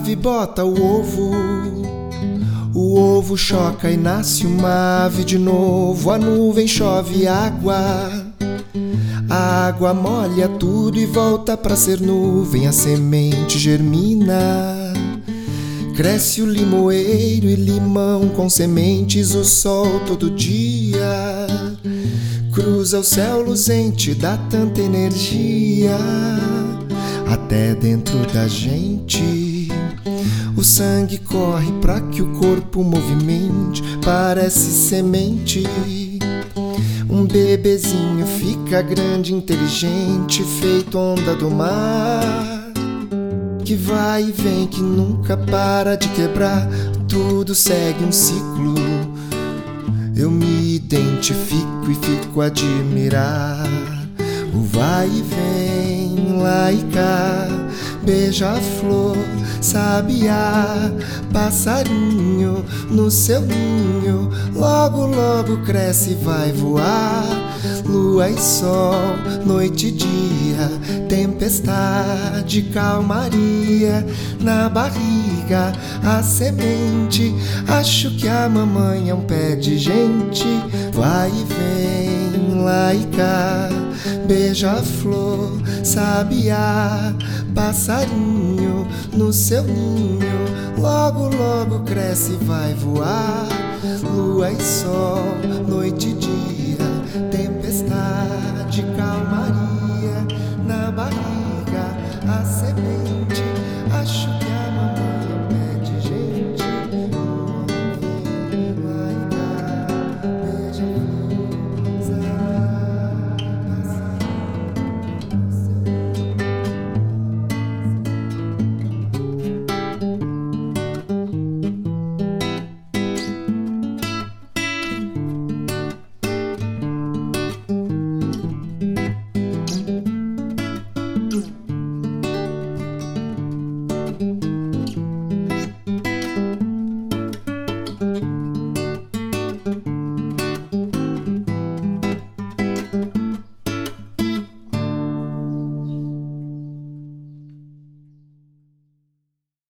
ave bota o ovo. O ovo choca e nasce uma ave de novo. A nuvem chove água. A água molha tudo e volta pra ser nuvem. A semente germina. Cresce o limoeiro e limão com sementes, o sol todo dia. Cruza o céu luzente, dá tanta energia até dentro da gente. O sangue corre para que o corpo movimente, parece semente. Um bebezinho fica grande, inteligente, feito onda do mar. Que vai e vem, que nunca para de quebrar, tudo segue um ciclo. Eu me identifico e fico a admirar o vai e vem, lá e cá, beija-flor, sabiá, passarinho no seu ninho, logo, logo cresce e vai voar. Lua e sol, noite e dia, tempestade, calmaria na barriga, a semente. Acho que a mamãe é um pé de gente, vai e vem, lá e cá beija-flor, sabiá, passarinho no seu ninho, logo, logo cresce e vai voar. Lua e sol, noite e dia, tempestade,